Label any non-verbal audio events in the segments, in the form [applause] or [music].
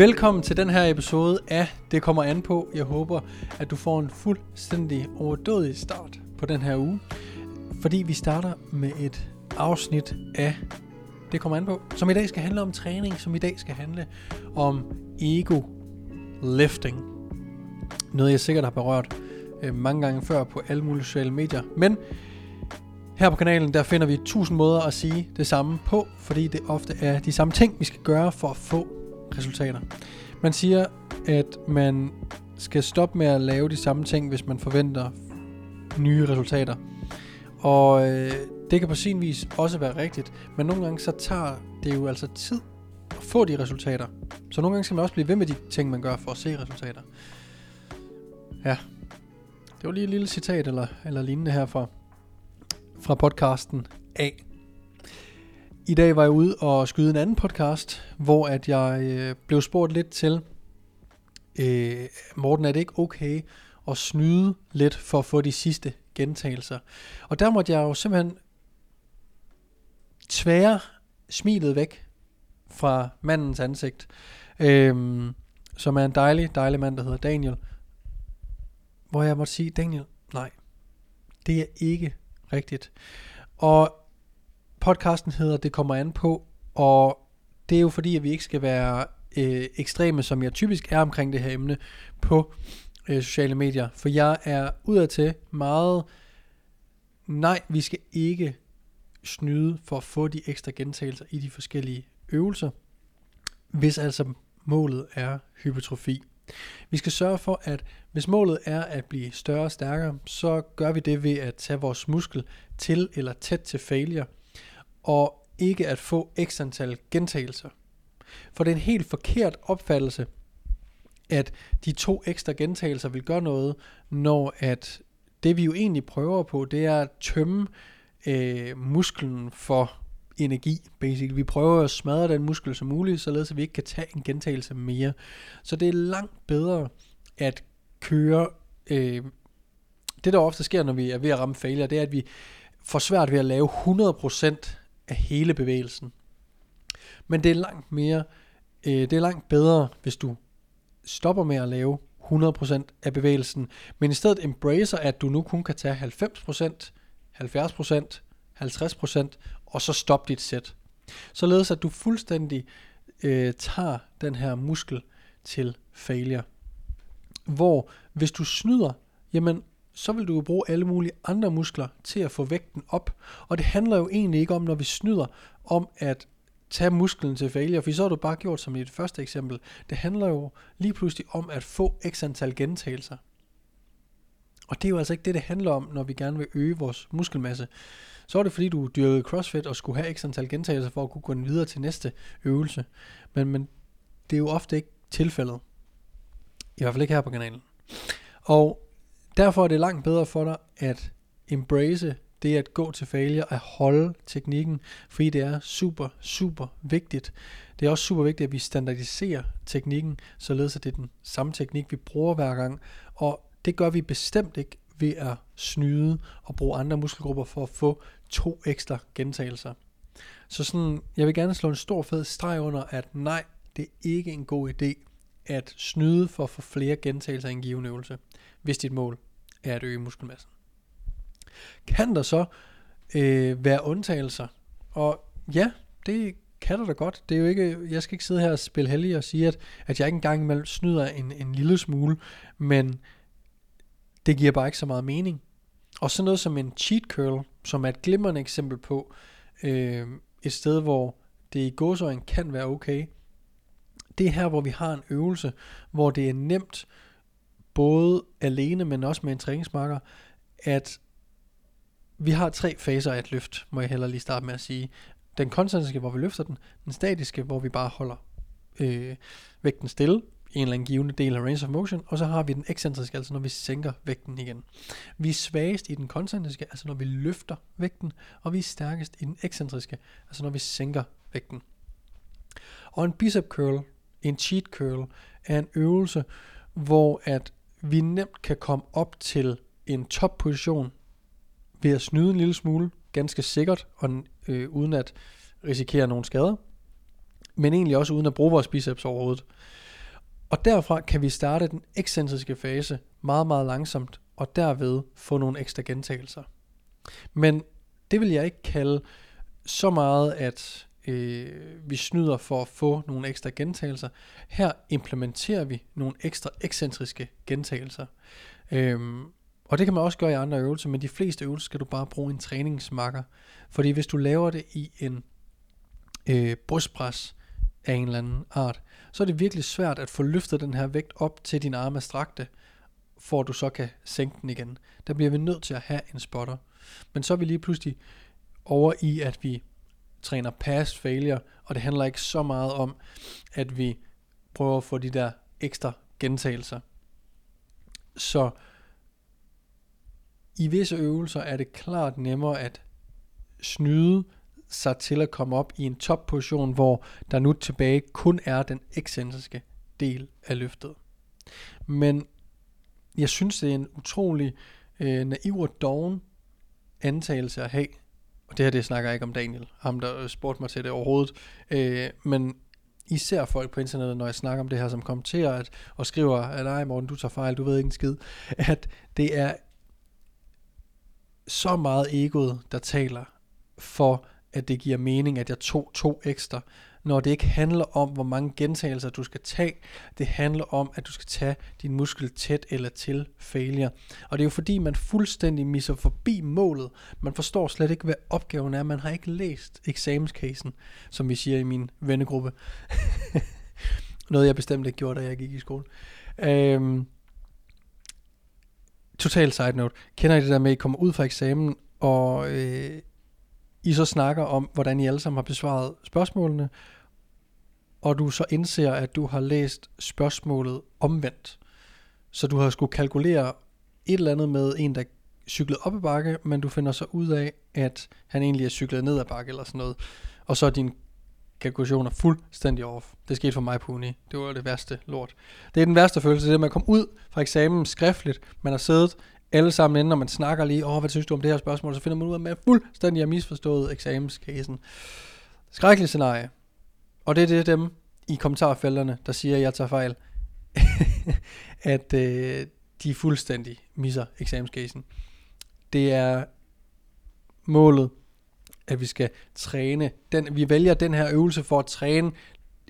Velkommen til den her episode af Det kommer an på. Jeg håber, at du får en fuldstændig overdådig start på den her uge. Fordi vi starter med et afsnit af Det kommer an på, som i dag skal handle om træning, som i dag skal handle om ego lifting. Noget jeg sikkert har berørt øh, mange gange før på alle mulige sociale medier. Men her på kanalen, der finder vi tusind måder at sige det samme på, fordi det ofte er de samme ting, vi skal gøre for at få resultater. Man siger, at man skal stoppe med at lave de samme ting, hvis man forventer nye resultater. Og øh, det kan på sin vis også være rigtigt, men nogle gange så tager det jo altså tid at få de resultater. Så nogle gange skal man også blive ved med de ting, man gør for at se resultater. Ja, det var lige et lille citat eller, eller lignende her fra, fra podcasten A. I dag var jeg ude og skyde en anden podcast, hvor at jeg øh, blev spurgt lidt til, øh, Morten, er det ikke okay at snyde lidt for at få de sidste gentagelser? Og der måtte jeg jo simpelthen tvære smilet væk fra mandens ansigt, øh, som er en dejlig, dejlig mand, der hedder Daniel, hvor jeg måtte sige, Daniel, nej, det er ikke rigtigt. Og podcasten hedder Det kommer an på, og det er jo fordi, at vi ikke skal være øh, ekstreme, som jeg typisk er omkring det her emne på øh, sociale medier. For jeg er udadtil meget, nej, vi skal ikke snyde for at få de ekstra gentagelser i de forskellige øvelser, hvis altså målet er hypertrofi. Vi skal sørge for, at hvis målet er at blive større og stærkere, så gør vi det ved at tage vores muskel til eller tæt til failure, og ikke at få x antal gentagelser. For det er en helt forkert opfattelse, at de to ekstra gentagelser vil gøre noget, når at det vi jo egentlig prøver på, det er at tømme øh, musklen for energi, basically. Vi prøver at smadre den muskel som muligt, således at vi ikke kan tage en gentagelse mere. Så det er langt bedre at køre... Øh, det der ofte sker, når vi er ved at ramme failure, det er, at vi får svært ved at lave 100% af hele bevægelsen. Men det er langt mere, øh, det er langt bedre, hvis du stopper med at lave 100% af bevægelsen, men i stedet embracer, at du nu kun kan tage 90%, 70%, 50%, og så stop dit sæt. Således at du fuldstændig øh, tager den her muskel til failure. Hvor hvis du snyder, jamen så vil du jo bruge alle mulige andre muskler til at få vægten op. Og det handler jo egentlig ikke om, når vi snyder, om at tage musklen til failure, for så har du bare gjort som i det første eksempel. Det handler jo lige pludselig om at få x antal gentagelser. Og det er jo altså ikke det, det handler om, når vi gerne vil øge vores muskelmasse. Så er det fordi, du dyrkede CrossFit og skulle have x antal gentagelser for at kunne gå videre til næste øvelse. Men, men det er jo ofte ikke tilfældet. I hvert fald ikke her på kanalen. Og derfor er det langt bedre for dig at embrace det at gå til failure, at holde teknikken, fordi det er super, super vigtigt. Det er også super vigtigt, at vi standardiserer teknikken, således at det er den samme teknik, vi bruger hver gang. Og det gør vi bestemt ikke ved at snyde og bruge andre muskelgrupper for at få to ekstra gentagelser. Så sådan, jeg vil gerne slå en stor fed streg under, at nej, det er ikke en god idé at snyde for at få flere gentagelser i en given øvelse, hvis dit mål er at øge muskelmassen. Kan der så øh, være undtagelser? Og ja, det kan der da godt. Det er jo ikke, jeg skal ikke sidde her og spille heldig og sige, at, at jeg ikke engang imellem snyder en, en lille smule, men det giver bare ikke så meget mening. Og sådan noget som en cheat curl, som er et glimrende eksempel på øh, et sted, hvor det i gåsøjne kan være okay. Det er her, hvor vi har en øvelse, hvor det er nemt, både alene, men også med en træningsmarker, at vi har tre faser af et løft, må jeg heller lige starte med at sige. Den koncentriske, hvor vi løfter den, den statiske, hvor vi bare holder øh, vægten stille, i en eller anden givende del af range of motion, og så har vi den ekscentriske, altså når vi sænker vægten igen. Vi er svagest i den koncentriske, altså når vi løfter vægten, og vi er stærkest i den ekscentriske, altså når vi sænker vægten. Og en bicep curl, en cheat curl, er en øvelse, hvor at vi nemt kan komme op til en top position ved at snyde en lille smule, ganske sikkert, og, øh, uden at risikere nogen skader, men egentlig også uden at bruge vores biceps overhovedet. Og derfra kan vi starte den ekscentriske fase meget, meget langsomt, og derved få nogle ekstra gentagelser. Men det vil jeg ikke kalde så meget, at øh, vi snyder for at få nogle ekstra gentagelser. Her implementerer vi nogle ekstra ekscentriske gentagelser. Øhm, og det kan man også gøre i andre øvelser, men de fleste øvelser skal du bare bruge en træningsmakker. Fordi hvis du laver det i en øh, brystpres af en eller anden art, så er det virkelig svært at få løftet den her vægt op til din arme strakte, for at du så kan sænke den igen. Der bliver vi nødt til at have en spotter. Men så er vi lige pludselig over i, at vi træner past failure, og det handler ikke så meget om, at vi prøver at få de der ekstra gentagelser. Så i visse øvelser er det klart nemmere at snyde sig til at komme op i en topposition, hvor der nu tilbage kun er den ekscentriske del af løftet. Men jeg synes, det er en utrolig øh, naiv og doven antagelse at have. Og det her, det snakker jeg ikke om Daniel, ham der øh, spurgte mig til det overhovedet. Øh, men især folk på internettet, når jeg snakker om det her, som kommenterer at, og skriver, at nej Morten, du tager fejl, du ved ikke en skid, [laughs] at det er så meget egoet, der taler for, at det giver mening, at jeg tog to ekstra, når det ikke handler om, hvor mange gentagelser du skal tage. Det handler om, at du skal tage din muskel tæt eller til failure. Og det er jo fordi, man fuldstændig misser forbi målet. Man forstår slet ikke, hvad opgaven er. Man har ikke læst eksamenscasen, som vi siger i min vennegruppe. [laughs] Noget jeg bestemt ikke gjorde, da jeg gik i skole. Øhm, total side note. Kender I det der med, at I kommer ud fra eksamen, og øh, i så snakker om, hvordan I alle sammen har besvaret spørgsmålene, og du så indser, at du har læst spørgsmålet omvendt. Så du har skulle kalkulere et eller andet med en, der cyklede op ad bakke, men du finder så ud af, at han egentlig er cyklet ned ad bakke eller sådan noget. Og så er din kalkulation er fuldstændig off. Det skete for mig på uni. Det var det værste lort. Det er den værste følelse, det er, at man kommer ud fra eksamen skriftligt. Man har siddet alle sammen inden, når man snakker lige, åh, oh, hvad synes du om det her spørgsmål? Så finder man ud af, at man fuldstændig har misforstået eksamenscasen. Skrækkelig scenarie. Og det er det dem i kommentarfelterne, der siger, at jeg tager fejl. [laughs] at øh, de fuldstændig misser eksamenscasen. Det er målet at vi skal træne. Den, vi vælger den her øvelse for at træne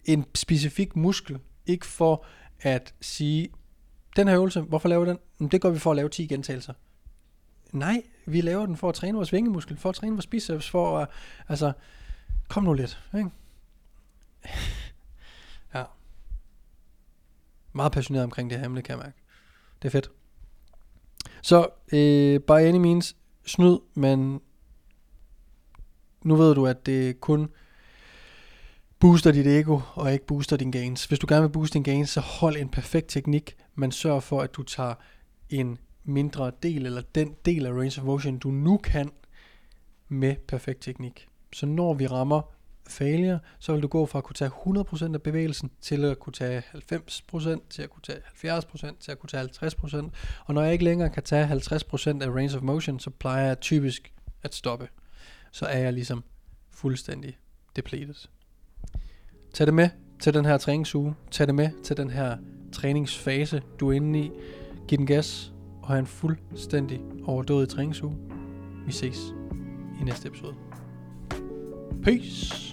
en specifik muskel, ikke for at sige, den her øvelse, hvorfor laver vi den? Det gør vi for at lave 10 gentagelser. Nej, vi laver den for at træne vores vingemuskel, for at træne vores biceps, for at, altså, kom nu lidt, ikke? [laughs] ja. Meget passioneret omkring det her emne, kan jeg mærke. Det er fedt. Så, øh, by any means, snyd, men nu ved du, at det kun booster dit ego, og ikke booster din gains. Hvis du gerne vil booste din gains, så hold en perfekt teknik, men sørg for, at du tager en mindre del, eller den del af range of motion, du nu kan, med perfekt teknik. Så når vi rammer failure, så vil du gå fra at kunne tage 100% af bevægelsen, til at kunne tage 90%, til at kunne tage 70%, til at kunne tage 50%. Og når jeg ikke længere kan tage 50% af range of motion, så plejer jeg typisk at stoppe så er jeg ligesom fuldstændig depleted. Tag det med til den her træningsuge. Tag det med til den her træningsfase, du er inde i. Giv den gas og have en fuldstændig overdådig træningsuge. Vi ses i næste episode. Peace!